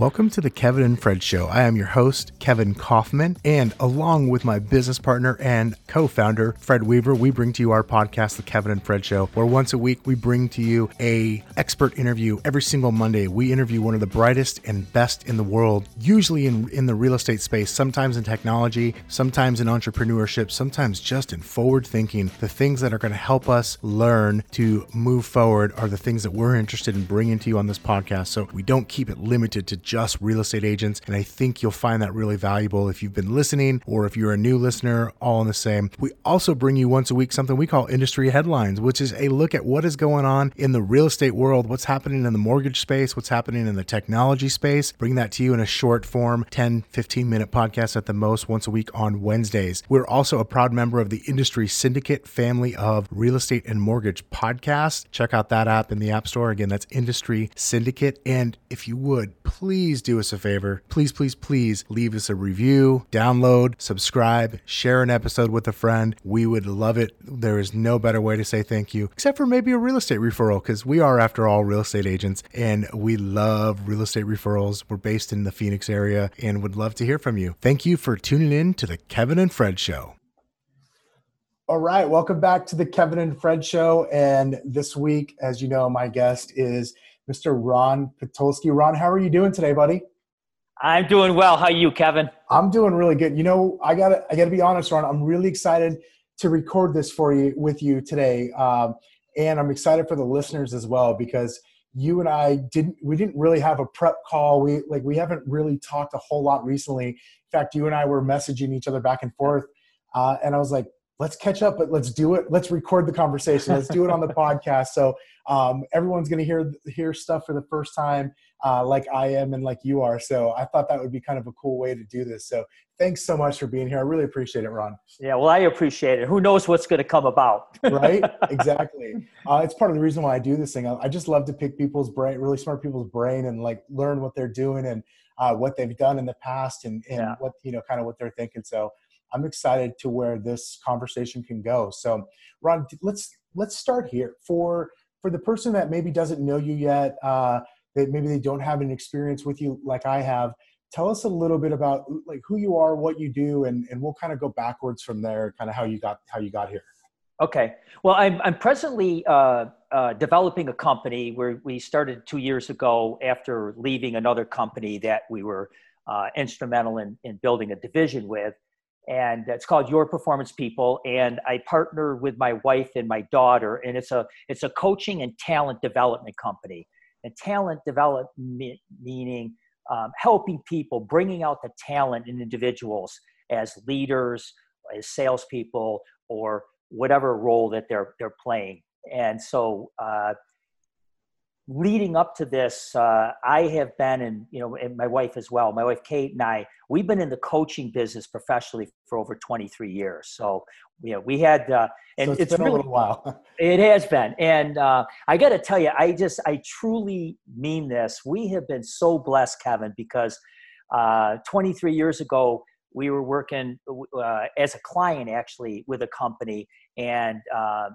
Welcome to the Kevin and Fred Show. I am your host, Kevin Kaufman, and along with my business partner and co founder, Fred Weaver, we bring to you our podcast, The Kevin and Fred Show, where once a week we bring to you a expert interview every single Monday. We interview one of the brightest and best in the world, usually in, in the real estate space, sometimes in technology, sometimes in entrepreneurship, sometimes just in forward thinking. The things that are going to help us learn to move forward are the things that we're interested in bringing to you on this podcast. So we don't keep it limited to just real estate agents. And I think you'll find that really valuable if you've been listening or if you're a new listener, all in the same. We also bring you once a week something we call industry headlines, which is a look at what is going on in the real estate world, what's happening in the mortgage space, what's happening in the technology space. Bring that to you in a short form, 10, 15 minute podcast at the most once a week on Wednesdays. We're also a proud member of the industry syndicate family of real estate and mortgage podcasts. Check out that app in the App Store. Again, that's Industry Syndicate. And if you would, please please do us a favor. Please, please, please leave us a review, download, subscribe, share an episode with a friend. We would love it. There is no better way to say thank you, except for maybe a real estate referral, because we are, after all, real estate agents and we love real estate referrals. We're based in the Phoenix area and would love to hear from you. Thank you for tuning in to the Kevin and Fred Show. All right, welcome back to the Kevin and Fred Show. And this week, as you know, my guest is Mr. Ron Patulski. Ron, how are you doing today, buddy? I'm doing well. How are you, Kevin? I'm doing really good. You know, I gotta I gotta be honest, Ron. I'm really excited to record this for you with you today, um, and I'm excited for the listeners as well because you and I didn't we didn't really have a prep call. We like we haven't really talked a whole lot recently. In fact, you and I were messaging each other back and forth, uh, and I was like, let's catch up, but let's do it. Let's record the conversation. Let's do it on the podcast. So um, everyone's going to hear hear stuff for the first time, uh, like I am and like you are. So I thought that would be kind of a cool way to do this. So thanks so much for being here. I really appreciate it, Ron. Yeah, well, I appreciate it. Who knows what's going to come about? right? Exactly. Uh, it's part of the reason why I do this thing. I, I, just love to pick people's brain, really smart people's brain, and like learn what they're doing and uh, what they've done in the past and, and yeah. what you know, kind of what they're thinking. So I'm excited to where this conversation can go. So, Ron, let's let's start here for for the person that maybe doesn't know you yet, uh, that maybe they don't have an experience with you like I have. Tell us a little bit about like who you are, what you do, and and we'll kind of go backwards from there, kind of how you got how you got here. Okay. Well, I'm I'm presently uh, uh, developing a company where we started two years ago after leaving another company that we were uh, instrumental in, in building a division with and it's called Your Performance People. And I partner with my wife and my daughter, and it's a it's a coaching and talent development company. And talent development meaning um, helping people, bringing out the talent in individuals as leaders, as salespeople, or whatever role that they're they're playing. And so uh, leading up to this, uh, I have been, and you know, and my wife as well. My wife Kate and I, we've been in the coaching business professionally for over 23 years. So, you know, we had, uh, and so it's, it's really, a little while. it has been, and uh, I got to tell you, I just, I truly mean this. We have been so blessed, Kevin, because uh, 23 years ago. We were working uh, as a client actually with a company, and uh,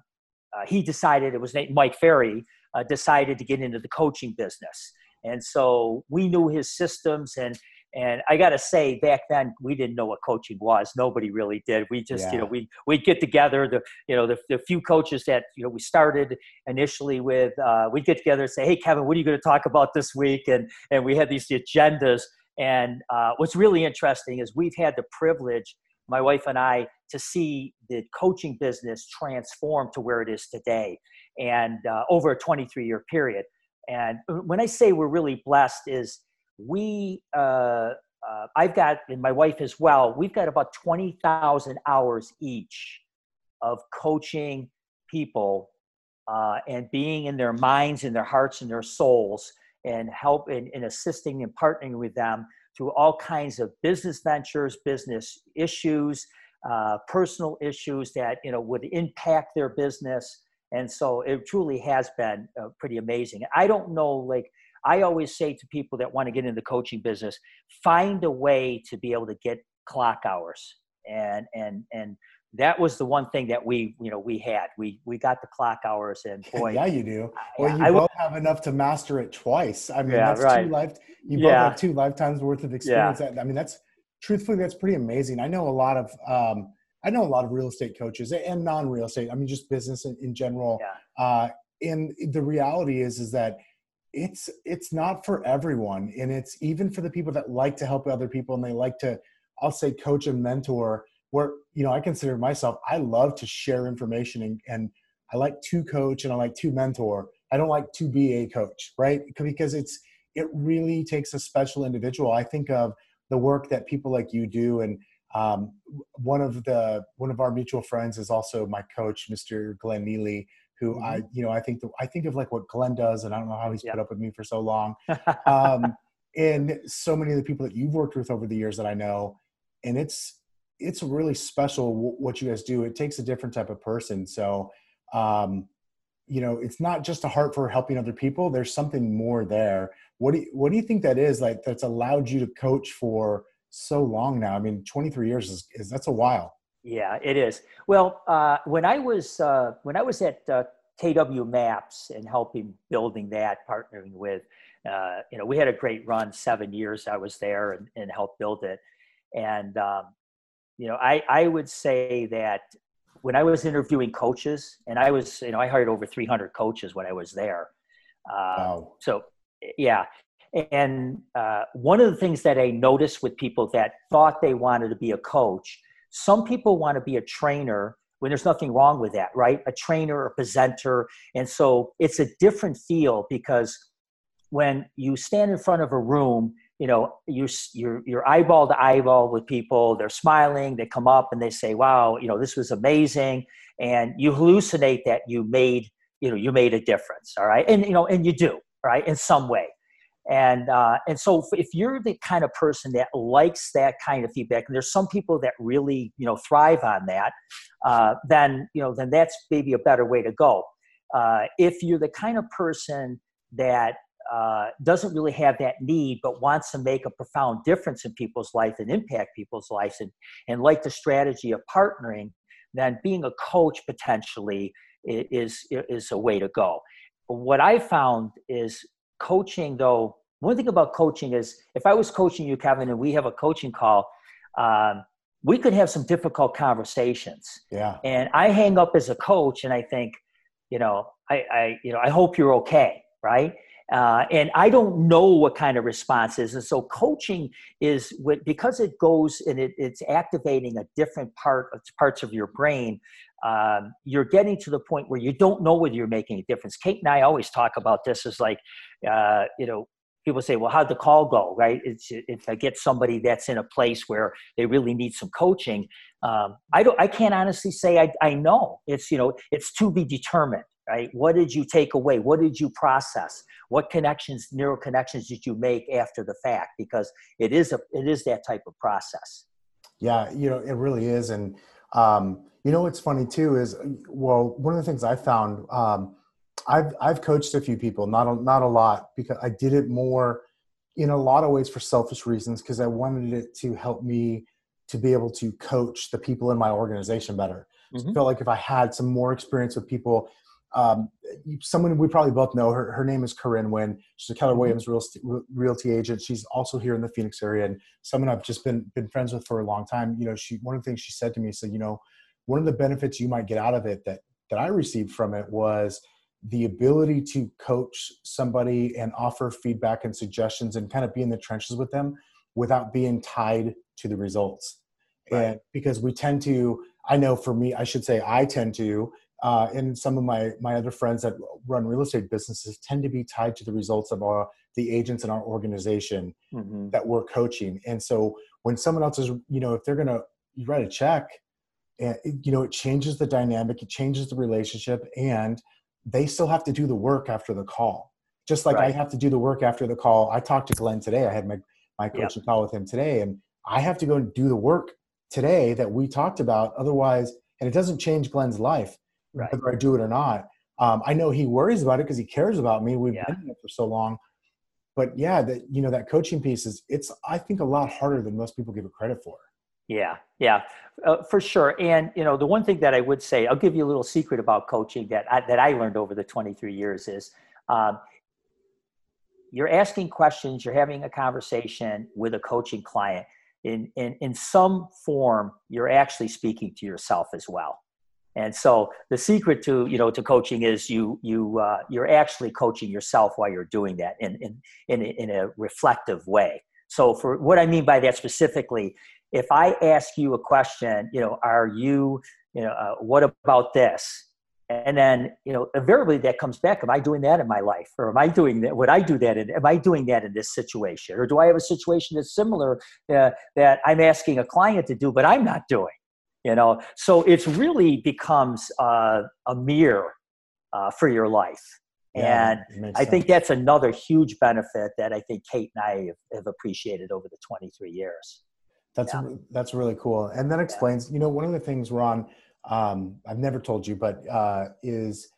he decided it was Mike Ferry uh, decided to get into the coaching business. And so we knew his systems and and I got to say, back then we didn't know what coaching was. Nobody really did. We just, yeah. you know, we we'd get together. The you know the, the few coaches that you know we started initially with, uh, we'd get together and say, "Hey, Kevin, what are you going to talk about this week?" And and we had these agendas. And uh, what's really interesting is we've had the privilege, my wife and I, to see the coaching business transform to where it is today and uh, over a 23 year period. And when I say we're really blessed, is we, uh, uh, I've got, and my wife as well, we've got about 20,000 hours each of coaching people uh, and being in their minds and their hearts and their souls and help in, in assisting and partnering with them through all kinds of business ventures, business issues, uh, personal issues that you know would impact their business and so it truly has been uh, pretty amazing. I don't know like i always say to people that want to get into the coaching business find a way to be able to get clock hours. And and and that was the one thing that we you know we had. We we got the clock hours and boy yeah you do. Well you I, both have enough to master it twice. I mean yeah, that's right. two life you both have two lifetimes worth of experience. Yeah. i mean that's truthfully that's pretty amazing. I know a lot of um, i know a lot of real estate coaches and non-real estate i mean just business in, in general. Yeah. uh, and the reality is is that it's it's not for everyone. And it's even for the people that like to help other people and they like to i'll say coach and mentor where you know i consider myself i love to share information and, and i like to coach and i like to mentor. I don't like to be a coach right? Because it's it really takes a special individual. I think of the work that people like you do and um, one of the one of our mutual friends is also my coach mr glenn neely who mm-hmm. i you know i think the, i think of like what glenn does and i don't know how he's put up with me for so long um, and so many of the people that you've worked with over the years that i know and it's it's really special what you guys do. It takes a different type of person. So, um, you know, it's not just a heart for helping other people. There's something more there. What do you, what do you think that is like that's allowed you to coach for so long now? I mean, 23 years is, is that's a while. Yeah, it is. Well, uh, when I was uh, when I was at uh, KW Maps and helping building that, partnering with, uh, you know, we had a great run. Seven years I was there and, and helped build it. And um, you know, I, I would say that when I was interviewing coaches, and I was, you know, I hired over 300 coaches when I was there. Uh, wow. So, yeah. And uh, one of the things that I noticed with people that thought they wanted to be a coach, some people want to be a trainer when there's nothing wrong with that, right? A trainer, a presenter. And so it's a different feel because when you stand in front of a room you know you you're, you're eyeball to eyeball with people they're smiling they come up and they say wow you know this was amazing and you hallucinate that you made you know you made a difference all right and you know and you do right in some way and uh, and so if you're the kind of person that likes that kind of feedback and there's some people that really you know thrive on that uh, then you know then that's maybe a better way to go. Uh, if you're the kind of person that uh, doesn't really have that need but wants to make a profound difference in people's life and impact people's lives and, and like the strategy of partnering then being a coach potentially is is a way to go. What i found is coaching though one thing about coaching is if i was coaching you kevin and we have a coaching call um, we could have some difficult conversations yeah and i hang up as a coach and i think you know i, I you know i hope you're okay right uh, and I don't know what kind of response is. And so coaching is what, because it goes and it, it's activating a different part of parts of your brain. Um, you're getting to the point where you don't know whether you're making a difference. Kate and I always talk about this as like, uh, you know, people say, well, how'd the call go? Right. It's, if I get somebody that's in a place where they really need some coaching, um, I don't, I can't honestly say I, I know it's, you know, it's to be determined right? What did you take away? What did you process? What connections, neural connections did you make after the fact? Because it is a, it is that type of process. Yeah, you know, it really is. And, um, you know, what's funny too is, well, one of the things I found, um, I've, I've coached a few people, not a, not a lot because I did it more in a lot of ways for selfish reasons. Cause I wanted it to help me to be able to coach the people in my organization better. Mm-hmm. I felt like if I had some more experience with people um, someone we probably both know her, her name is Corinne Wynn. She's a Keller mm-hmm. Williams realty, realty agent. She's also here in the Phoenix area and someone I've just been, been friends with for a long time. You know, she, one of the things she said to me, said, you know, one of the benefits you might get out of it that, that I received from it was the ability to coach somebody and offer feedback and suggestions and kind of be in the trenches with them without being tied to the results. Right. And because we tend to, I know for me, I should say I tend to, uh, and some of my my other friends that run real estate businesses tend to be tied to the results of our the agents in our organization mm-hmm. that we're coaching and so when someone else is you know if they're going to write a check and eh, you know it changes the dynamic it changes the relationship and they still have to do the work after the call just like right. i have to do the work after the call i talked to glenn today i had my my coaching yep. call with him today and i have to go and do the work today that we talked about otherwise and it doesn't change glenn's life right. whether I do it or not. Um, I know he worries about it because he cares about me. We've yeah. been in it for so long. But yeah, that you know that coaching piece is it's I think a lot harder than most people give it credit for. Yeah, yeah, uh, for sure. And you know, the one thing that I would say, I'll give you a little secret about coaching that I, that I learned over the 23 years is. Um, you're asking questions, you're having a conversation with a coaching client. In, in, in some form, you're actually speaking to yourself as well. And so the secret to you know to coaching is you you uh, you're actually coaching yourself while you're doing that in in in a, in a reflective way. So for what I mean by that specifically, if I ask you a question, you know, are you you know uh, what about this? And then you know invariably that comes back. Am I doing that in my life, or am I doing that? Would I do that? In, am I doing that in this situation, or do I have a situation that's similar uh, that I'm asking a client to do, but I'm not doing? You know so it's really becomes uh, a mirror uh, for your life yeah, and i think that's another huge benefit that i think kate and i have, have appreciated over the 23 years that's yeah. that's really cool and that explains yeah. you know one of the things ron um, i've never told you but uh, is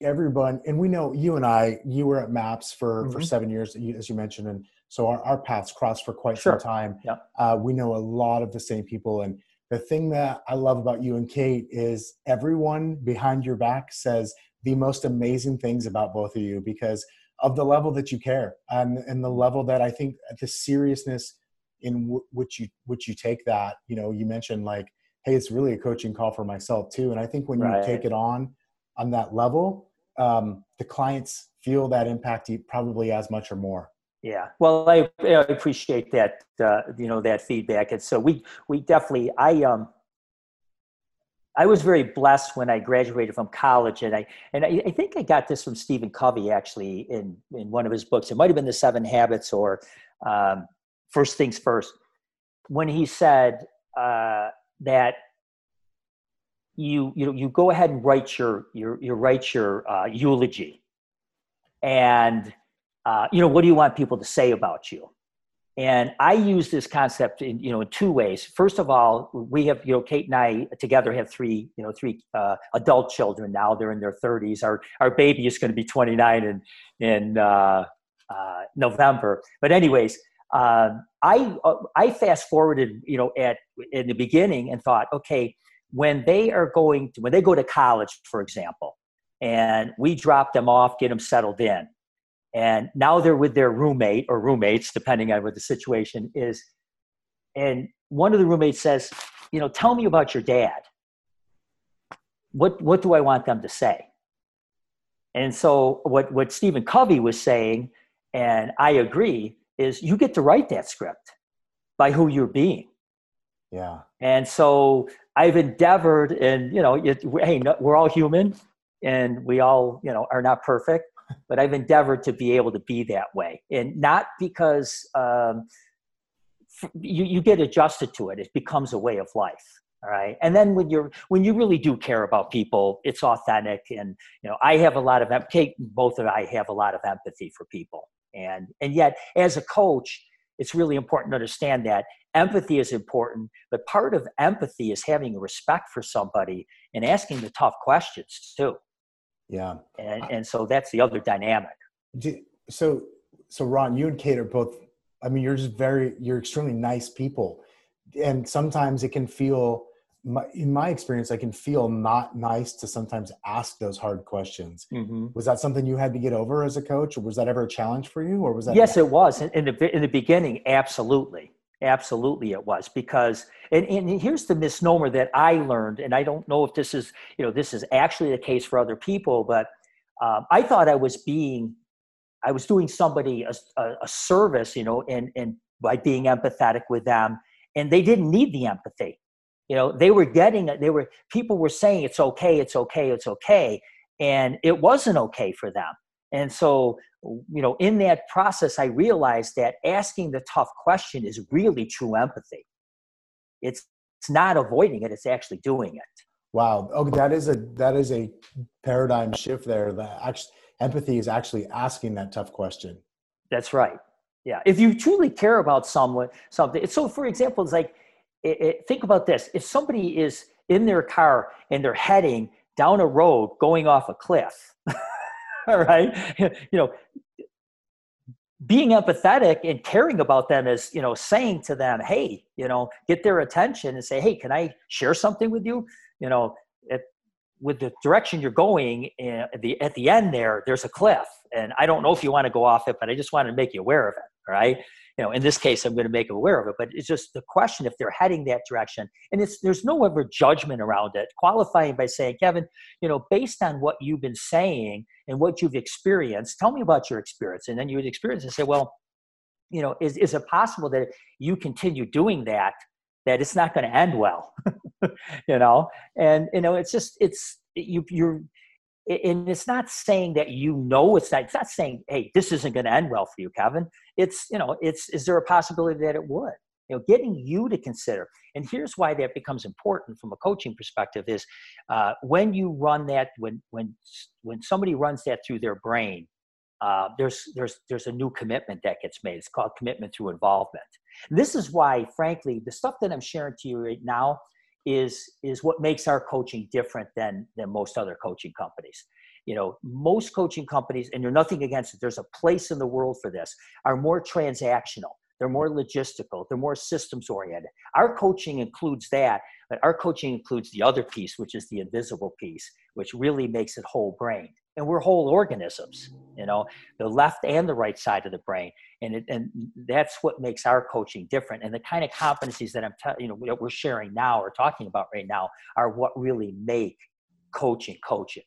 everyone and we know you and i you were at maps for mm-hmm. for seven years as you mentioned and so our, our paths crossed for quite sure. some time yeah. Uh, we know a lot of the same people and the thing that I love about you and Kate is everyone behind your back says the most amazing things about both of you because of the level that you care and, and the level that I think the seriousness in w- which you which you take that. You know, you mentioned like, hey, it's really a coaching call for myself too. And I think when right. you take it on on that level, um, the clients feel that impact probably as much or more. Yeah, well, I, I appreciate that. Uh, you know that feedback, and so we we definitely. I um. I was very blessed when I graduated from college, and I and I, I think I got this from Stephen Covey actually in in one of his books. It might have been the Seven Habits or um, First Things First, when he said uh, that you you you go ahead and write your your you write your uh, eulogy, and uh, you know, what do you want people to say about you? And I use this concept in, you know, in two ways. First of all, we have, you know, Kate and I together have three, you know, three uh, adult children now. They're in their 30s. Our, our baby is going to be 29 in, in uh, uh, November. But anyways, um, I, uh, I fast forwarded, you know, at, in the beginning and thought, okay, when they are going to, when they go to college, for example, and we drop them off, get them settled in, and now they're with their roommate or roommates depending on what the situation is. And one of the roommates says you know tell me about your dad. What what do i want them to say? And so what what stephen covey was saying and i agree is you get to write that script by who you're being. Yeah. And so i've endeavored and you know it, hey we're all human and we all you know are not perfect but I've endeavored to be able to be that way, and not because um, you you get adjusted to it; it becomes a way of life. All right, and then when you're when you really do care about people, it's authentic, and you know I have a lot of Kate, both of I have a lot of empathy for people, and and yet as a coach, it's really important to understand that empathy is important, but part of empathy is having respect for somebody and asking the tough questions too. Yeah. And, and so that's the other dynamic. So, so Ron, you and Kate are both, I mean, you're just very, you're extremely nice people. And sometimes it can feel, in my experience, I can feel not nice to sometimes ask those hard questions. Mm-hmm. Was that something you had to get over as a coach, or was that ever a challenge for you, or was that? Yes, it was in the in the beginning. Absolutely, absolutely, it was because and, and here's the misnomer that I learned, and I don't know if this is, you know, this is actually the case for other people, but um, I thought I was being, I was doing somebody a, a, a service, you know, and, and by being empathetic with them, and they didn't need the empathy. You know, they were getting it. They were, people were saying it's okay, it's okay, it's okay. And it wasn't okay for them. And so, you know, in that process, I realized that asking the tough question is really true empathy. It's it's not avoiding it it's actually doing it. Wow. Okay that is a that is a paradigm shift there that actually empathy is actually asking that tough question. That's right. Yeah. If you truly care about someone something so for example it's like it, it, think about this. If somebody is in their car and they're heading down a road going off a cliff right? You know being empathetic and caring about them is you know saying to them hey you know get their attention and say hey can i share something with you you know with the direction you're going eh, at the at the end there there's a cliff and i don't know if you want to go off it but i just want to make you aware of it right you know in this case i'm going to make them aware of it but it's just the question if they're heading that direction. And it's there's no ever judgment around it. Qualifying by saying kevin you know based on what you've been saying and what you've experienced tell me about your experience. And then you would experience and say well you know is, is it possible that you continue doing that that it's not going to end well? You know? And you know it's just it's you you're and it's not saying that you know it's not it's not saying hey this isn't going to end well for you kevin it's you know it's is there a possibility that it would? You know getting you to consider and here's why that becomes important from a coaching perspective is uh, when you run that when when when somebody runs that through their brain uh, there's there's there's a new commitment that gets made. It's called commitment through involvement. This is why frankly the stuff that i'm sharing to you right now is is what makes our coaching different than than most other coaching companies. You know most coaching companies and you're nothing against it there's a place in the world for this are more transactional. They're more logistical. They're more systems oriented. Our coaching includes that but our coaching includes the other piece which is the invisible piece which really makes it whole brain and we're whole organisms you know the left and the right side of the brain. And it, and that's what makes our coaching different. And the kind of competencies that i'm te- you know that we're sharing now or talking about right now are what really make coaching coaching.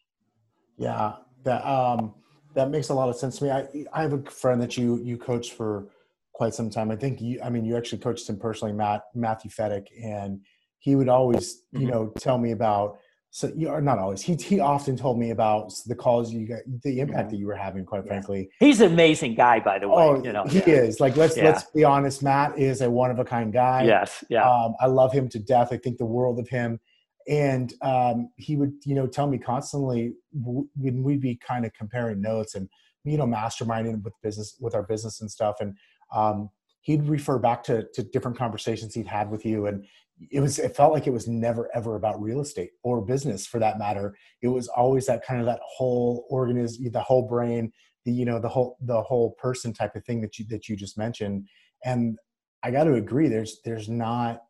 Yeah that um that makes a lot of sense to me. I i have a friend that you you coach for quite some time. I think you i mean you actually coached him personally matt matthew fedek and he would always you mm-hmm. know tell me about so you are not always. He he often told me about the calls you got, the impact that you were having. Quite yeah. frankly, he's an amazing guy, by the way. Oh, you know, he yeah. is. Like let's yeah. let's be honest. Matt is a one of a kind guy. Yes, yeah. Um, I love him to death. I think the world of him. And um, he would, you know, tell me constantly when we'd be kind of comparing notes and you know masterminding with business with our business and stuff. And um, he'd refer back to to different conversations he'd had with you and it was it felt like it was never ever about real estate or business for that matter. It was always that kind of that whole organism the whole brain the you know the whole the whole person type of thing that you that you just mentioned. And i got to agree there's there's not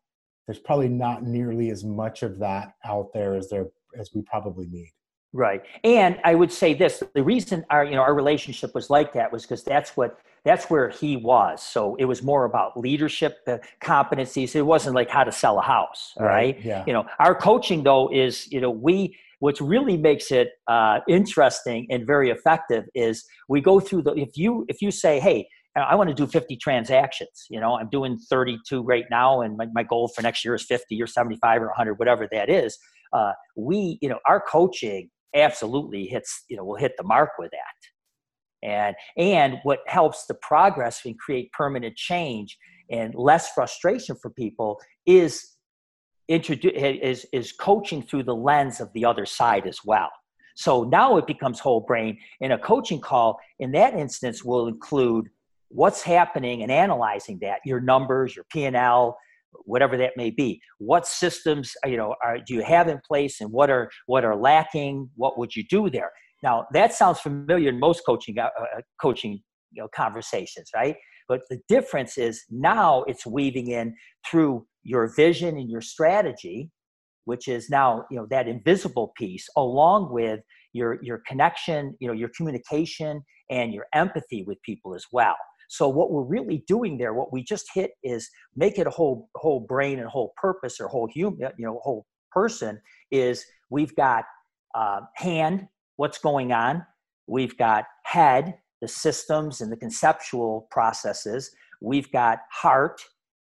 there's probably not nearly as much of that out there as there as we probably need. Right. And i would say this the reason our you know our relationship was like that was because that's what that's where he was. So it was more about leadership uh, competencies. It wasn't like how to sell a house. Right. right? Yeah. You know, our coaching though is, you know, we, what really makes it uh, interesting and very effective is we go through the, if you, if you say, Hey, I want to do 50 transactions. You know, I'm doing 32 right now, and my, my goal for next year is 50 or 75 or 100, whatever that is. Uh, we, you know, our coaching absolutely hits, you know, we'll hit the mark with that and and what helps the progress and create permanent change and less frustration for people is introduce is is coaching through the lens of the other side as well. So now it becomes whole brain in a coaching call. In that instance will include what's happening and analyzing that your numbers your p&l whatever that may be. What systems you know are, do you have in place and what are what are lacking? What would you do there now that sounds familiar in most coaching uh, uh, coaching you know, conversations, right? But the difference is now it's weaving in through your vision and your strategy, which is now you know that invisible piece, along with your your connection, you know, your communication and your empathy with people as well. So what we're really doing there, what we just hit is make it a whole whole brain and whole purpose or whole human, you know, whole person. Is we've got uh, hand, what's going on. We've got head, the systems and the conceptual processes. We've got heart,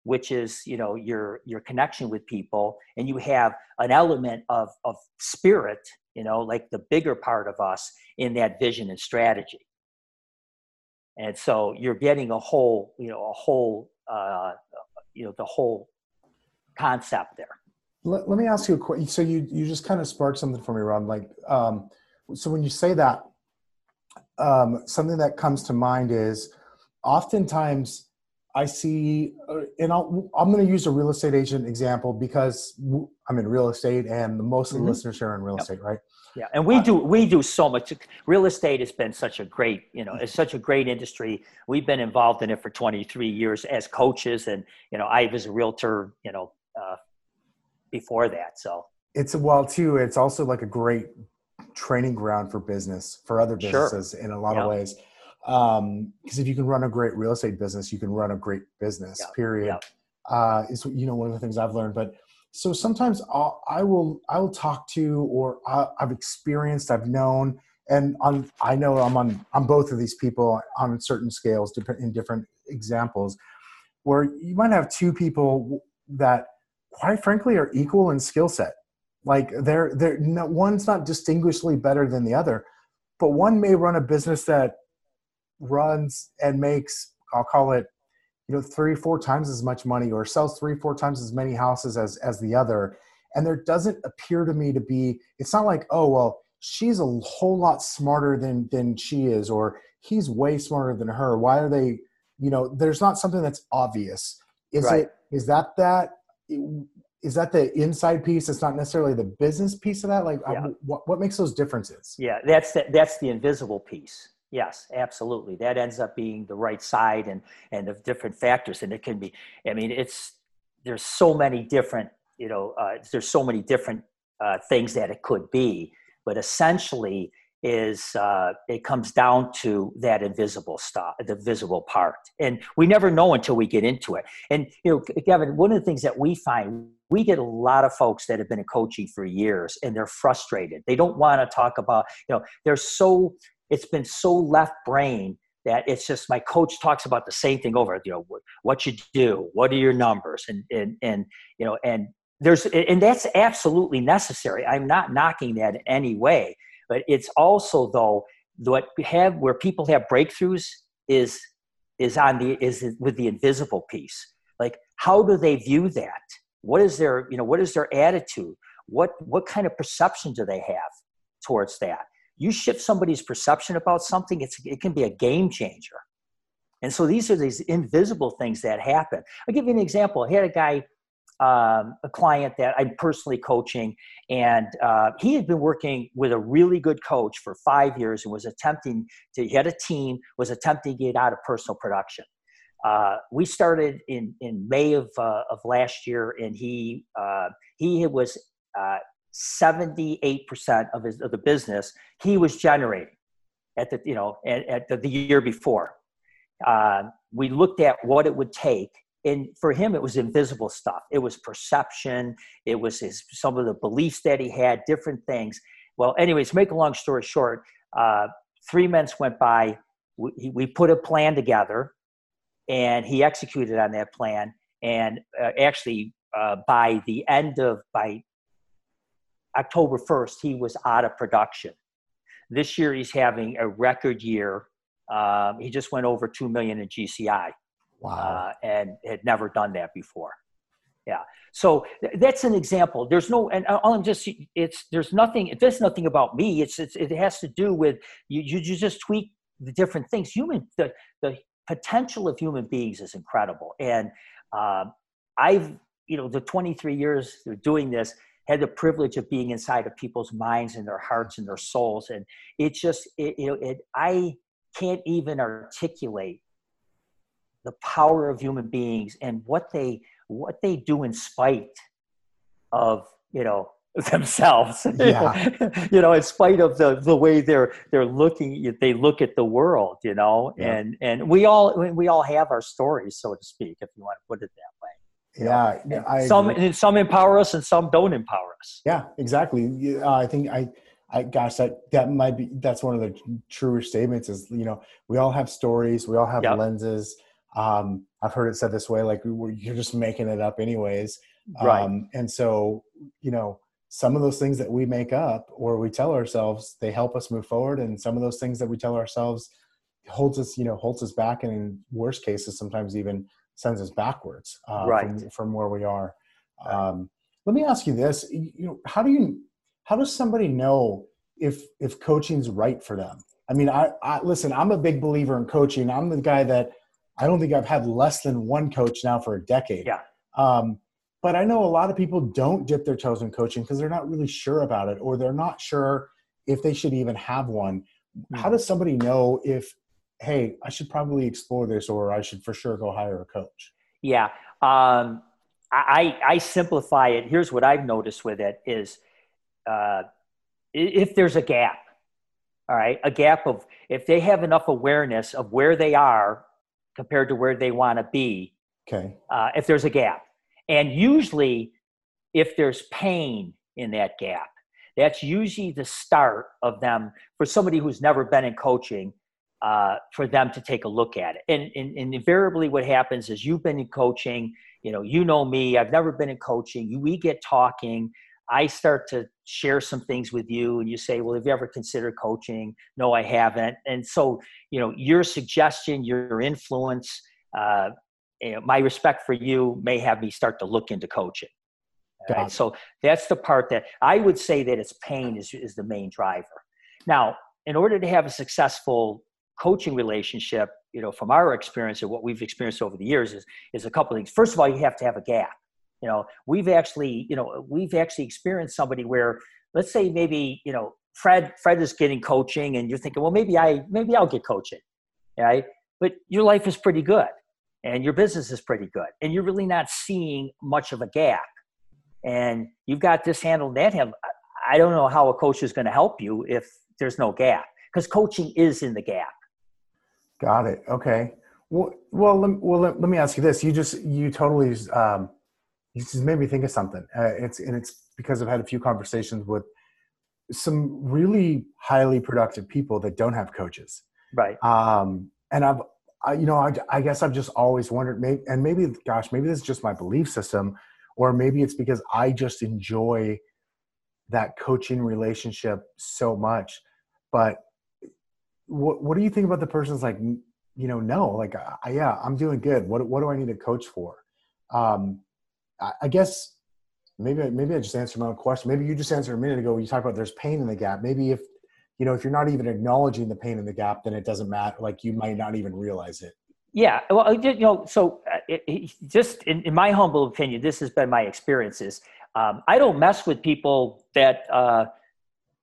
which is you know your your connection with people, and you have an element of of spirit, you know, like the bigger part of us in that vision and strategy. And so you're getting a whole, you know, a whole, uh, you know, the whole concept there. Let, let me ask you a question. So you you just kind of sparked something for me, Rob. Like, um, so when you say that, um, something that comes to mind is oftentimes I see, uh, and i am going to use a real estate agent example because I'm in real estate and most of the mm-hmm. listeners are in real yep. estate, right? yeah and we uh, do we do so much real estate has been such a great you know it's such a great industry we've been involved in it for 23 years as coaches and you know i was a realtor you know uh, before that so it's well too it's also like a great training ground for business for other businesses sure. in a lot yep. of ways because um, if you can run a great real estate business you can run a great business yep. period yep. Uh, is you know one of the things i've learned but so sometimes I'll, I will I will talk to or I, have experienced I've known and on I know I'm on I'm both of these people on certain scales in different examples where you might have two people that quite frankly are equal in skill set like they're they're no, one's not distinguishably better than the other but one may run a business that runs and makes I'll call it you know three four times as much money or sells three four times as many houses as as the other. And there doesn't appear to me to be it's not like oh well she's a whole lot smarter than than she is or he's way smarter than her. Why are they you know there's not something that's obvious. Is right. it is that that is that the inside piece it's not necessarily the business piece of that like yeah. what, what makes those differences yeah that's the, that's the invisible piece Yes, absolutely. That ends up being the right side and and the different factors, and it can be. I mean, it's there's so many different you know uh, there's so many different uh, things that it could be, but essentially is uh, it comes down to that invisible stuff, the visible part, and we never know until we get into it. And you know, Kevin, one of the things that we find we get a lot of folks that have been in coaching for years and they're frustrated. They don't want to talk about, you know, they're so it's been so left brain that it's just my coach talks about the same thing over you know what you do what are your numbers and and and you know and there's and that's absolutely necessary i'm not knocking that in any way but it's also though what have where people have breakthroughs is is on the is with the invisible piece like how do they view that what is their you know what is their attitude what what kind of perception do they have towards that you shift somebody's perception about something, it's, it can be a game changer. And so these are these invisible things that happen. I'll give you an example. I had a guy, um, a client that I'm personally coaching, and uh, he had been working with a really good coach for five years and was attempting to, he had a team, was attempting to get out of personal production. Uh, we started in, in May of, uh, of last year, and he, uh, he was uh, 78% of, his, of the business he was generating at the, you know, at, at the, the, year before. Uh, we looked at what it would take and for him it was invisible stuff it was perception it was his some of the beliefs that he had different things well anyways make a long story short uh, three months went by we, we put a plan together and he executed on that plan and uh, actually uh, by the end of by October 1st, he was out of production. This year, he's having a record year. Um, he just went over 2 million in GCI. Wow. Uh, and had never done that before. Yeah. So th- that's an example. There's no, and all I'm just, it's, there's nothing, there's nothing about me. It's, it's it has to do with you, you, you just tweak the different things. Human, the, the potential of human beings is incredible. And um, I've, you know, the 23 years of doing this, had the privilege of being inside of people's minds and their hearts and their souls and it just it, you know it i can't even articulate the power of human beings and what they what they do in spite of you know themselves yeah. you know in spite of the the way they're they're looking they look at the world you know yeah. and and we all we all have our stories so to speak if you want to put it that way yeah, I some agree. some empower us and some don't empower us. Yeah, exactly. Uh, I think I, I gosh, that that might be that's one of the truer statements. Is you know we all have stories, we all have yep. lenses. Um, I've heard it said this way, like you're just making it up anyways. Right. Um, and so you know some of those things that we make up or we tell ourselves they help us move forward, and some of those things that we tell ourselves holds us you know holds us back, and in worst cases sometimes even sends us backwards uh, right. from, from, where we are. Um, let me ask you this: you know, how do you how does somebody know if if coaching's right for them? I mean, I, I listen. I'm a big believer in coaching. I'm the guy that I don't think I've had less than one coach now for a decade. Yeah. Um, but I know a lot of people don't dip their toes in coaching because they're not really sure about it, or they're not sure if they should even have one. Mm-hmm. How does somebody know if, hey, I should probably explore this or I should for sure go hire a coach? Yeah. Um, I, I simplify it. Here's what I've noticed with it is uh, if there's a gap, all right, a gap of if they have enough awareness of where they are compared to where they want to be. Okay. Uh, if there's a gap, and usually, if there's pain in that gap, that's usually the start of them for somebody who's never been in coaching. Uh, for them to take a look at it, and, and, and invariably, what happens is you've been in coaching. You know, you know me. I've never been in coaching. We get talking. I start to share some things with you and you say, well, have you ever considered coaching? No, I haven't. And so, you know, your suggestion, your influence, uh, you know, my respect for you may have me start to look into coaching. Right? So that's the part that I would say that it's pain is, is the main driver. Now, in order to have a successful coaching relationship, you know, from our experience and what we've experienced over the years is, is a couple of things. First of all, you have to have a gap you know we've actually you know we've actually experienced somebody where let's say maybe you know fred fred is getting coaching and you're thinking well maybe i maybe i'll get coaching right? But your life is pretty good and your business is pretty good and you're really not seeing much of a gap. And you've got this handled that handled i don't know how a coach is going to help you if there's no gap because coaching is in the gap. Got it. Okay. Well, well, let, well let, let me ask you this. You just you totally um, he just made me think of something. Uh, it's and it's because I've had a few conversations with some really highly productive people that don't have coaches. Right. Um, and I've, I, you know, I, I guess I've just always wondered, maybe, and maybe, gosh, maybe this is just my belief system, or maybe it's because I just enjoy that coaching relationship so much. But what, what do you think about the person's like, you know, no, like, I, yeah, I'm doing good. What, what do I need a coach for? Um, I guess maybe maybe I just answered my own question. Maybe you just answered a minute ago. When you talked about there's pain in the gap. Maybe if you know if you're not even acknowledging the pain in the gap, then it doesn't matter. Like you might not even realize it. Yeah, well, you know, so uh, just in, in, my humble opinion, this has been my experiences. Um, I don't mess with people that uh,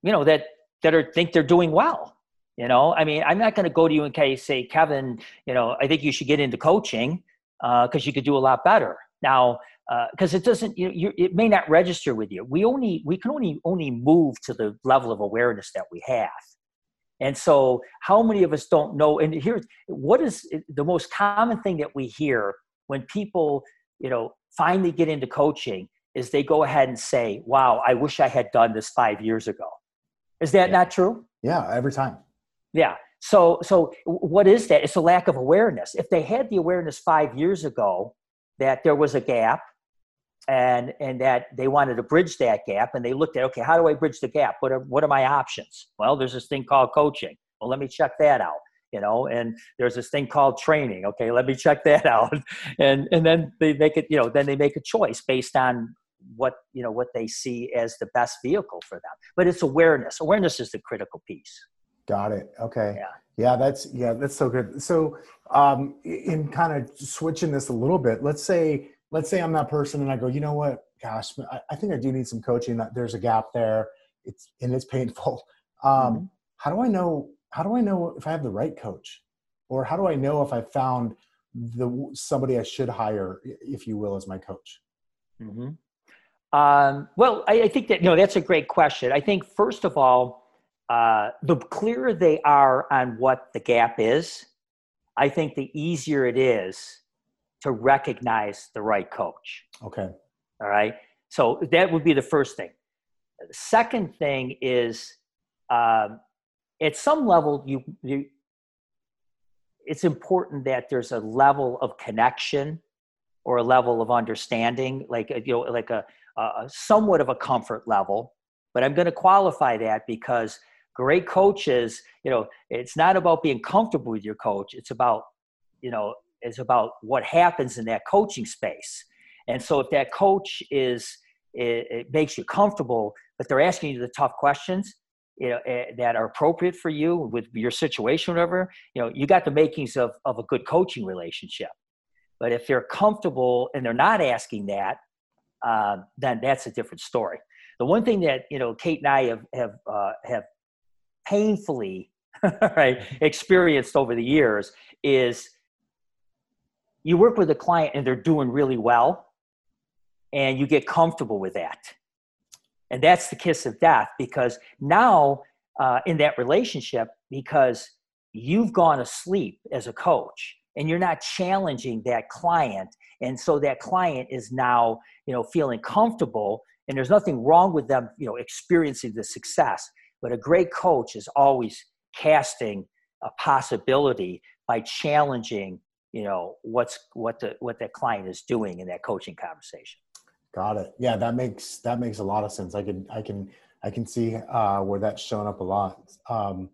you know that that are think they're doing well. You know, I mean, I'm not going to go to you and say, Kevin, you know, I think you should get into coaching because uh, you could do a lot better. Now, because uh, it doesn't you, you, it may not register with you. We only we can only only move to the level of awareness that we have. And so how many of us don't know and here what is the most common thing that we hear when people you know finally get into coaching is they go ahead and say wow i wish i had done this five years ago. Is that yeah. not true? Yeah every time. Yeah. So so what is that? It's a lack of awareness. If they had the awareness five years ago that there was a gap and and that they wanted to bridge that gap and they looked at okay how do i bridge the gap? What are what are my options? Well there's this thing called coaching. Well let me check that out you know and there's this thing called training. Okay let me check that out. And and then they make it you know then they make a choice based on what you know what they see as the best vehicle for them. But it's awareness. Awareness is the critical piece. Got it. Okay. Yeah. Yeah that's yeah that's so good. So um in kind of switching this a little bit let's say let's say I'm that person and I go, you know what, gosh, I, I think I do need some coaching. That there's a gap there. It's and it's painful. Um, mm-hmm. How do I know? How do I know if I have the right coach, or how do I know if I found the somebody I should hire, if you will, as my coach? Mm-hmm. Um, well, I, I, think that you know that's a great question. I think first of all, uh, the clearer they are on what the gap is, I think the easier it is to recognize the right coach. Okay. All right. So that would be the first thing. The second thing is um, at some level, you, you, it's important that there's a level of connection or a level of understanding, like you know, like a, a somewhat of a comfort level. But I'm going to qualify that because great coaches, you know, it's not about being comfortable with your coach. It's about you know is about what happens in that coaching space. And so if that coach is it, it makes you comfortable, but they're asking you the tough questions, you know, uh, that are appropriate for you with your situation, whatever, you know, you got the makings of, of a good coaching relationship. But if they're comfortable and they're not asking that, uh, then that's a different story. The one thing that you know, Kate and I have have uh, have painfully right experienced over the years is you work with a client and they're doing really well and you get comfortable with that. And that's the kiss of death because now uh, in that relationship because you've gone asleep as a coach and you're not challenging that client and so that client is now you know feeling comfortable and there's nothing wrong with them you know experiencing the success. But a great coach is always casting a possibility by challenging you know what's what the what that client is doing in that coaching conversation. Got it. Yeah that makes that makes a lot of sense. I can i can i can see uh, where that's shown up a lot. Um,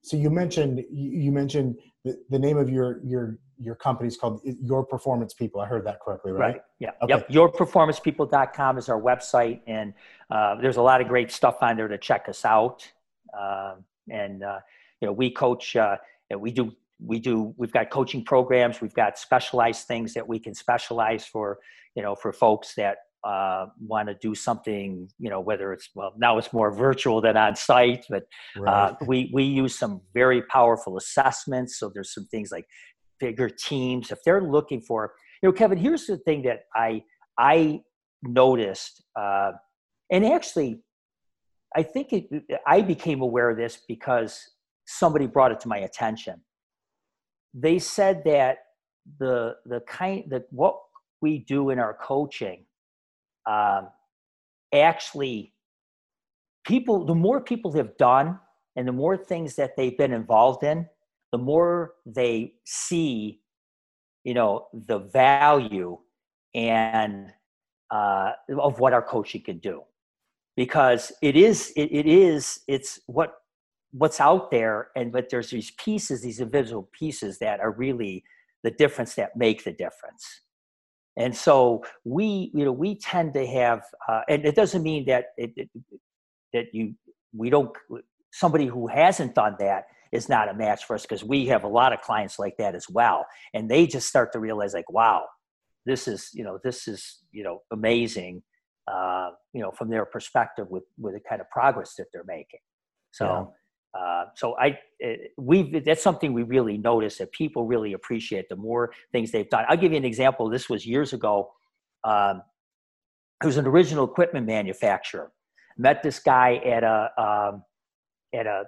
so you mentioned you mentioned the, the name of your your your company is called your performance people. I heard that correctly right, right. yeah. Okay. yep. Yourperformancepeople.com is our website and uh, there's a lot of great stuff on there to check us out. Uh, and uh, you know we coach uh, we do we do we've got coaching programs we've got specialized things that we can specialize for you know for folks that uh, want to do something, you know, whether it's well now it's more virtual than on site, but uh, right. uh, we we use some very powerful assessments. So there's some things like bigger teams. If they're looking for, you know, Kevin, here's the thing that I I noticed, uh, and actually, I think it, I became aware of this because somebody brought it to my attention. They said that the the kind that what we do in our coaching um, actually people the more people have done and the more things that they've been involved in the more they see you know the value and uh, of what our coaching can do. Because it is it, it is it's what what's out there and but there's these pieces these individual pieces that are really the difference that make the difference. And so we you know we tend to have uh, and it doesn't mean that it, it, that you we don't somebody who hasn't done that is not a match for us because we have a lot of clients like that as well. And they just start to realize like wow this is you know this is you know amazing uh, you know from their perspective with with the kind of progress that they're making. So uh, so I, eh, we that's something we really notice that people really appreciate the more things they've done. I'll give you an example. This was years ago. Um, was an original equipment manufacturer. Met this guy at a um, at a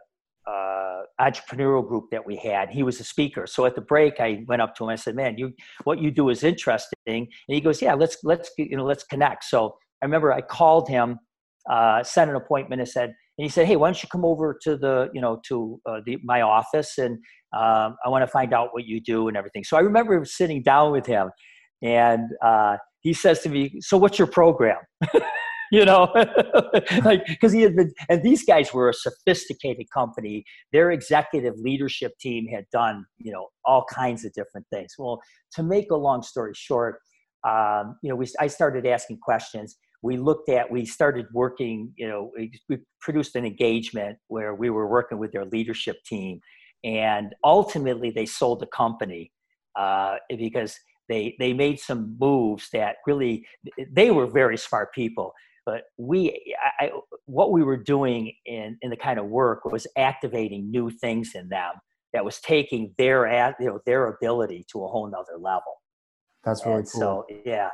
uh, entrepreneurial group that we had. He was a speaker. So at the break, I went up to him. I said, "Man, you what you do is interesting." And he goes, "Yeah, let's let's you know let's connect." So I remember I called him, uh, set an appointment, and said, and he said, "Hey, why don't you come over to the, you know, to uh, the, my office, and um, I want to find out what you do and everything." So I remember sitting down with him, and uh, he says to me, "So what's your program?" you know, like because he had been, and these guys were a sophisticated company. Their executive leadership team had done, you know, all kinds of different things. Well, to make a long story short, um, you know, we I started asking questions we looked at we started working you know we, we, produced an engagement where we were working with their leadership team. And ultimately they sold the company uh, because they they made some moves that really they were very smart people. But we I, what we were doing in in the kind of work was activating new things in them that was taking their at you know their ability to a whole nother level. That's really and cool. so yeah.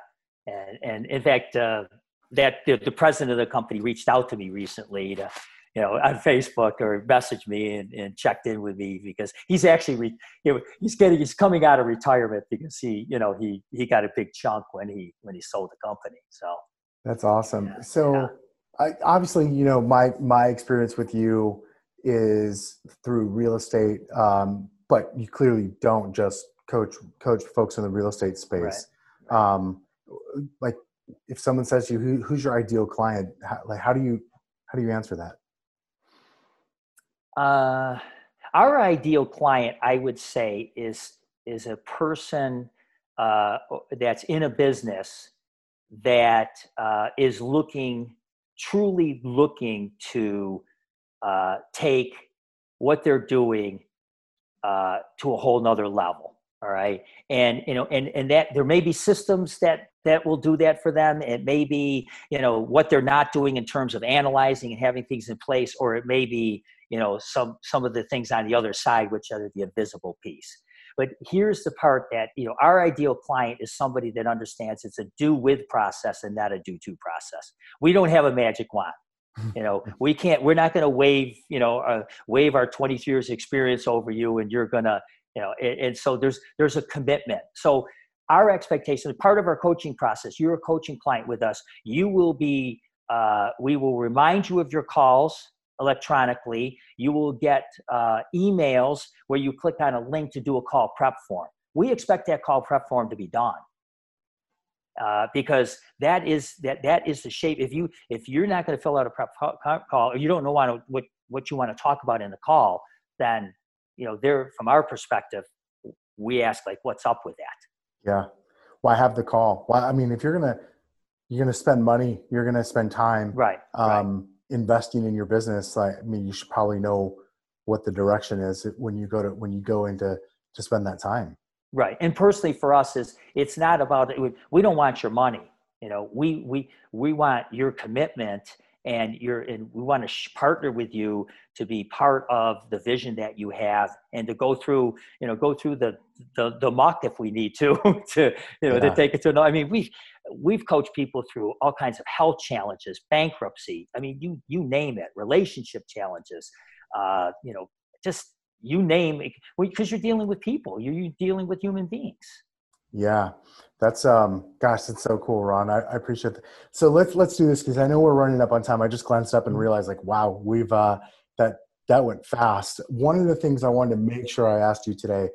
And and in fact uh, that the, the, president of the company reached out to me recently to you know on facebook or messaged me and, and checked in with me because he's actually re, you know, he's getting he's coming out of retirement because he you know he he got a big chunk when he when he sold the company so that's awesome yeah, so yeah. I, obviously you know my my experience with you is through real estate um, but you clearly don't just coach coach folks in the real estate space right. um, like if someone says to you, Who, "Who's your ideal client?" How, like, how do you how do you answer that? Uh, our ideal client, I would say, is is a person uh, that's in a business that uh, is looking, truly looking to uh, take what they're doing uh, to a whole nother level all right. And you know and and that there may be systems that that will do that for them. It may be you know what they're not doing in terms of analyzing and having things in place or it may be you know some some of the things on the other side which are the invisible piece. But here's the part that you know our ideal client is somebody that understands it's a do with process and not a do to process. We don't have a magic wand. You know we can't we're not going to wave you know uh, wave our 23 years experience over you and you're going to you know and, and so there's there's a commitment so our expectation part of our coaching process you're a coaching client with us you will be uh, we will remind you of your calls electronically. You will get uh, emails where you click on a link to do a call prep form. We expect that call prep form to be done. Uh, because that is that that is the shape. If you if you're not going to fill out a prep call, or you don't know what what what you want to talk about in the call, then you know there from our perspective, we ask like, what's up with that? Yeah, why have the call? Why? I mean, if you're gonna you're gonna spend money, you're gonna spend time, right? Um, right investing in your business like i mean you should probably know what the direction is when you go to when you go into to spend that time right and personally for us is it's not about we don't want your money you know we we we want your commitment and you're and we want to partner with you to be part of the vision that you have and to go through you know go through the the, the muck if we need to to you know yeah. to take it to no i mean we we've coached people through all kinds of health challenges bankruptcy i mean you you name it relationship challenges uh, you know just you name it because you're dealing with people you're, you're dealing with human beings yeah that's um gosh that's so cool ron. I, I appreciate that so let's let's do this because i know we're running up on time. I just glanced up and mm-hmm. realized like wow we've uh that that went fast. One of the things i wanted to make sure i asked you today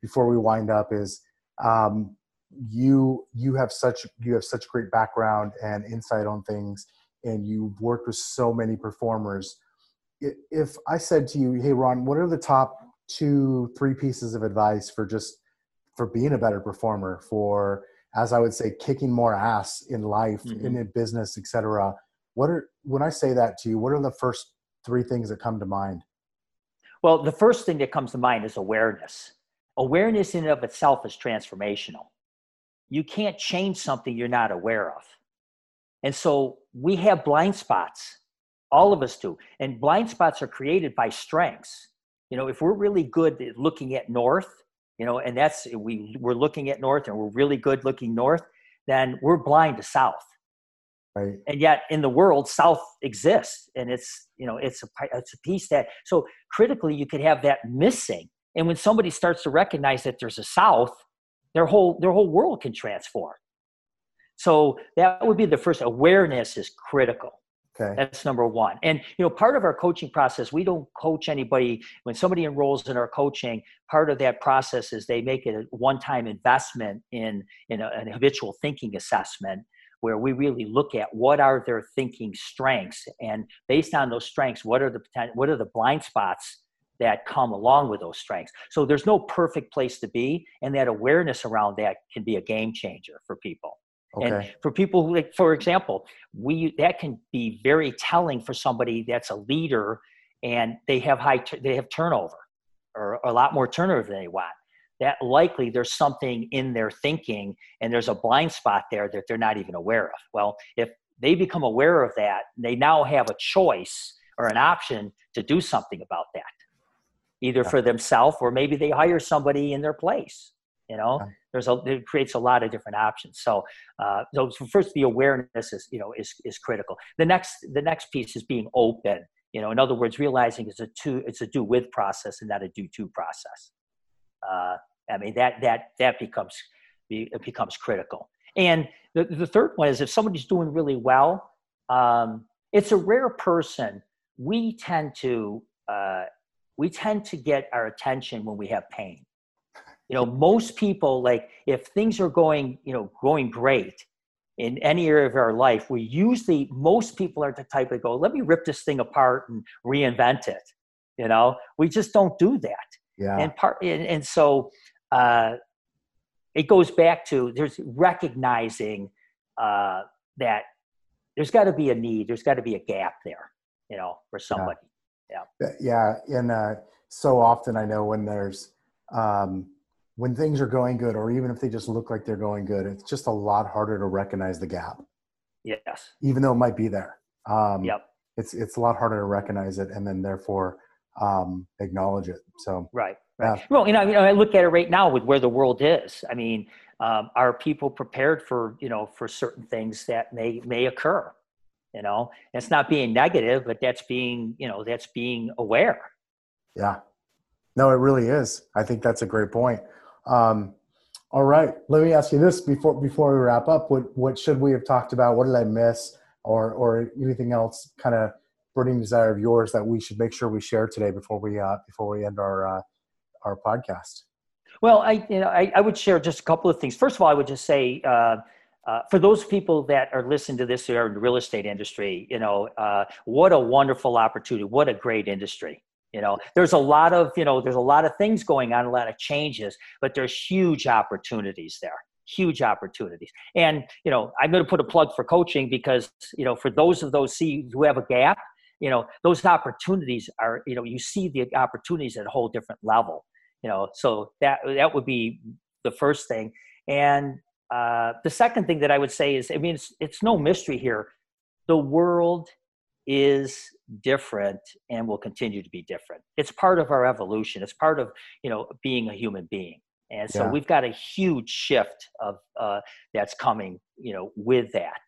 before we wind up is um you you have such you have such great background and insight on things and you've worked with so many performers. If i said to you hey ron what are the top two three pieces of advice for just for being a better performer for as i would say kicking more ass in life mm-hmm. in a business etc what are when i say that to you what are the first three things that come to mind well the first thing that comes to mind is awareness awareness in and of itself is transformational you can't change something you're not aware of. And so we have blind spots. All of us do. And blind spots are created by strengths. You know, if we're really good at looking at north, you know, and that's we we're looking at north and we're really good looking north, then we're blind to south. Right. And yet in the world, south exists and it's, you know, it's a it's a piece that so critically you could have that missing. And when somebody starts to recognize that there's a south, their whole their whole world can transform so that would be the first awareness is critical okay that's number one and you know part of our coaching process we don't coach anybody when somebody enrolls in our coaching part of that process is they make it a one-time investment in in a, an habitual thinking assessment where we really look at what are their thinking strengths and based on those strengths what are the what are the blind spots that come along with those strengths. So there's no perfect place to be, and that awareness around that can be a game changer for people. Okay. And for people who, like, for example, we that can be very telling for somebody that's a leader and they have high they have turnover or a lot more turnover than they want. That likely there's something in their thinking and there's a blind spot there that they're not even aware of. Well, if they become aware of that, they now have a choice or an option to do something about that either for themselves or maybe they hire somebody in their place you know there's a it creates a lot of different options. So uh, so first the awareness is you know is is critical. The next the next piece is being open. You know in other words realizing it's a two it's a do with process and not a do to process. Uh, i mean that that that becomes it becomes critical. And the, the third one is if somebody's doing really well um, it's a rare person. We tend to uh, we tend to get our attention when we have pain. You know, most people like if things are going, you know, going great in any area of our life, we usually most people are the type that go, let me rip this thing apart and reinvent it. You know, we just don't do that. Yeah. And part and, and so uh, it goes back to there's recognizing uh, that there's got to be a need, there's got to be a gap there, you know, for somebody yeah yeah and uh, so often i know when there's um, when things are going good or even if they just look like they're going good it's just a lot harder to recognize the gap yes even though it might be there um, yep it's it's a lot harder to recognize it and then therefore um, acknowledge it. So right, right. Yeah. Well, you know, you know, I look at it right now with where the world is. I mean, um, are people prepared for you know for certain things that may may occur? You know, it's not being negative, but that's being you know that's being aware. Yeah, no, it really is. I think that's a great point. Um, all right, let me ask you this before before we wrap up. What what should we have talked about? What did I miss, or or anything else kind of burning desire of yours that we should make sure we share today before we uh, before we end our uh, our podcast? Well, I you know I, I would share just a couple of things. First of all, I would just say. Uh, uh, for those people that are listening to this who are in the real estate industry, you know, uh, what a wonderful opportunity! What a great industry! You know, there's a lot of you know, there's a lot of things going on, a lot of changes, but there's huge opportunities there huge opportunities. And you know, I'm going to put a plug for coaching because you know, for those of those see who have a gap, you know those opportunities are you know you see the opportunities at a whole different level you know so that that would be the first thing and uh, the second thing that i would say is i mean it's, it's no mystery here the world is different and will continue to be different it's part of our evolution it's part of you know being a human being and so yeah. we've got a huge shift of uh, that's coming you know with that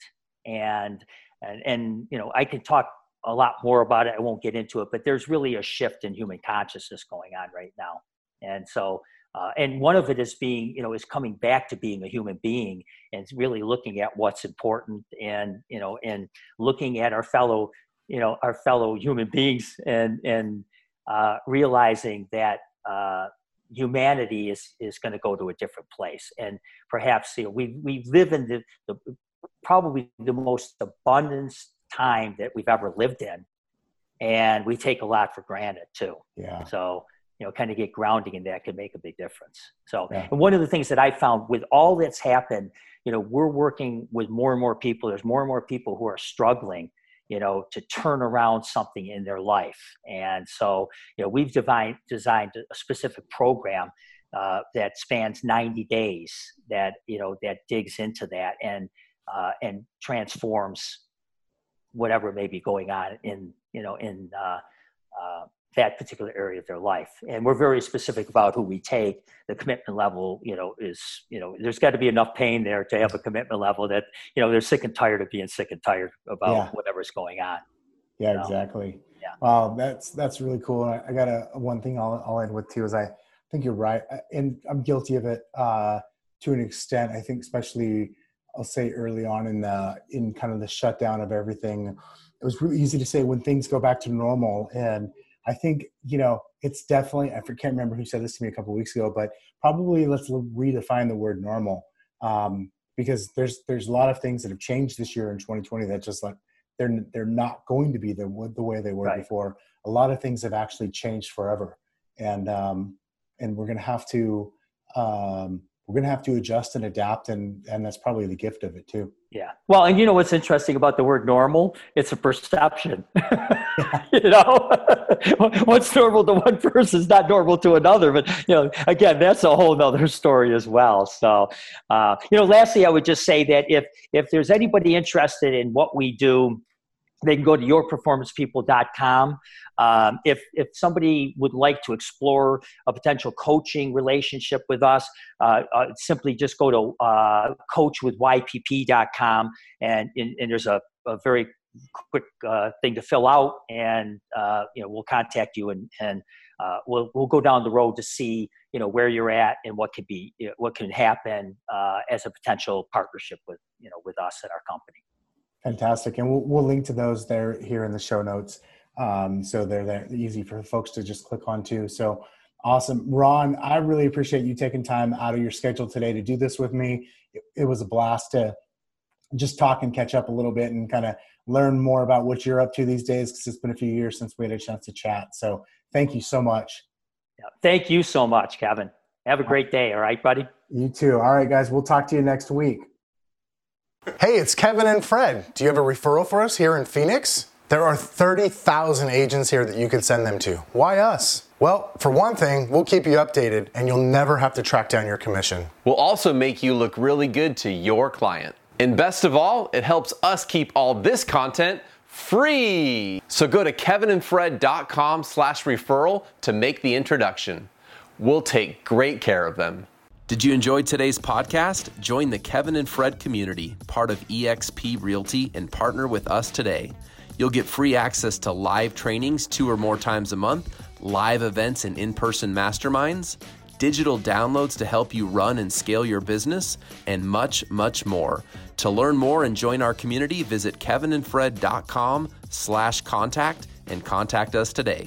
and and and you know i can talk a lot more about it. I won't get into it, but there's really a shift in human consciousness going on right now. And so, uh, and one of it is being, you know, is coming back to being a human being and really looking at what's important and, you know, and looking at our fellow, you know, our fellow human beings and, and uh, realizing that uh, humanity is, is going to go to a different place. And perhaps, you know, we, we live in the, the probably the most abundance time that we've ever lived in. And we take a lot for granted too. Yeah. So you know kind of get grounding in that can make a big difference. So yeah. and one of the things that i found with all that's happened you know we're working with more and more people. There's more and more people who are struggling you know to turn around something in their life. And so you know we've designed designed a specific program uh, that spans 90 days that you know that digs into that and uh, and transforms whatever may be going on in you know in uh, uh, that particular area of their life and we're very specific about who we take the commitment level you know is you know there's got to be enough pain there to have a commitment level that you know they're sick and tired of being sick and tired about yeah. whatever's going on yeah you know? exactly yeah wow that's that's really cool i got a one thing i'll, I'll end with too is i think you're right and i'm guilty of it uh to an extent i think especially I'll say early on in the in kind of the shutdown of everything, it was really easy to say when things go back to normal. And I think you know it's definitely I can't remember who said this to me a couple weeks ago, but probably let's redefine the word normal um, because there's there's a lot of things that have changed this year in 2020 that just like they're they're not going to be the the way they were right. before. A lot of things have actually changed forever, and um, and we're gonna have to um, we're going to have to adjust and adapt and and that's probably the gift of it too. Yeah. Well and you know what's interesting about the word normal? It's a perception. You know? What's normal to one person is not normal to another but you know again that's a whole other story as well. So uh, you know lastly i would just say that if if there's anybody interested in what we do they can go to yourperformancepeople.com. Um, if, if somebody would like to explore a potential coaching relationship with us, uh, uh, simply just go to uh, coachwithypp.com and, and, and there's a, a very quick uh, thing to fill out and uh, you know we'll contact you and, and uh, we'll, we'll go down the road to see you know where you're at and what could be you know, what can happen as a potential partnership with you know with us at our company Fantastic. And we'll, we'll link to those there here in the show notes. Um, so they're there easy for folks to just click on too. So awesome. Ron, I really appreciate you taking time out of your schedule today to do this with me. It, it was a blast to just talk and catch up a little bit and kind of learn more about what you're up to these days because it's been a few years since we had a chance to chat. So thank you so much. Yeah, thank you so much, Kevin. Have a great day. All right, buddy. You too. All right, guys. We'll talk to you next week. Hey, it's Kevin and Fred. Do you have a referral for us here in Phoenix? There are 30,000 agents here that you could send them to. Why us? Well, for one thing, we'll keep you updated and you'll never have to track down your commission. We'll also make you look really good to your client. And best of all, it helps us keep all this content free. So go to kevinandfred.com slash referral to make the introduction. We'll take great care of them. Did you enjoy today's podcast? Join the Kevin and Fred community, part of eXp Realty, and partner with us today. You'll get free access to live trainings two or more times a month, live events and in person masterminds, digital downloads to help you run and scale your business, and much, much more. To learn more and join our community, visit kevinandfred.com slash contact and contact us today.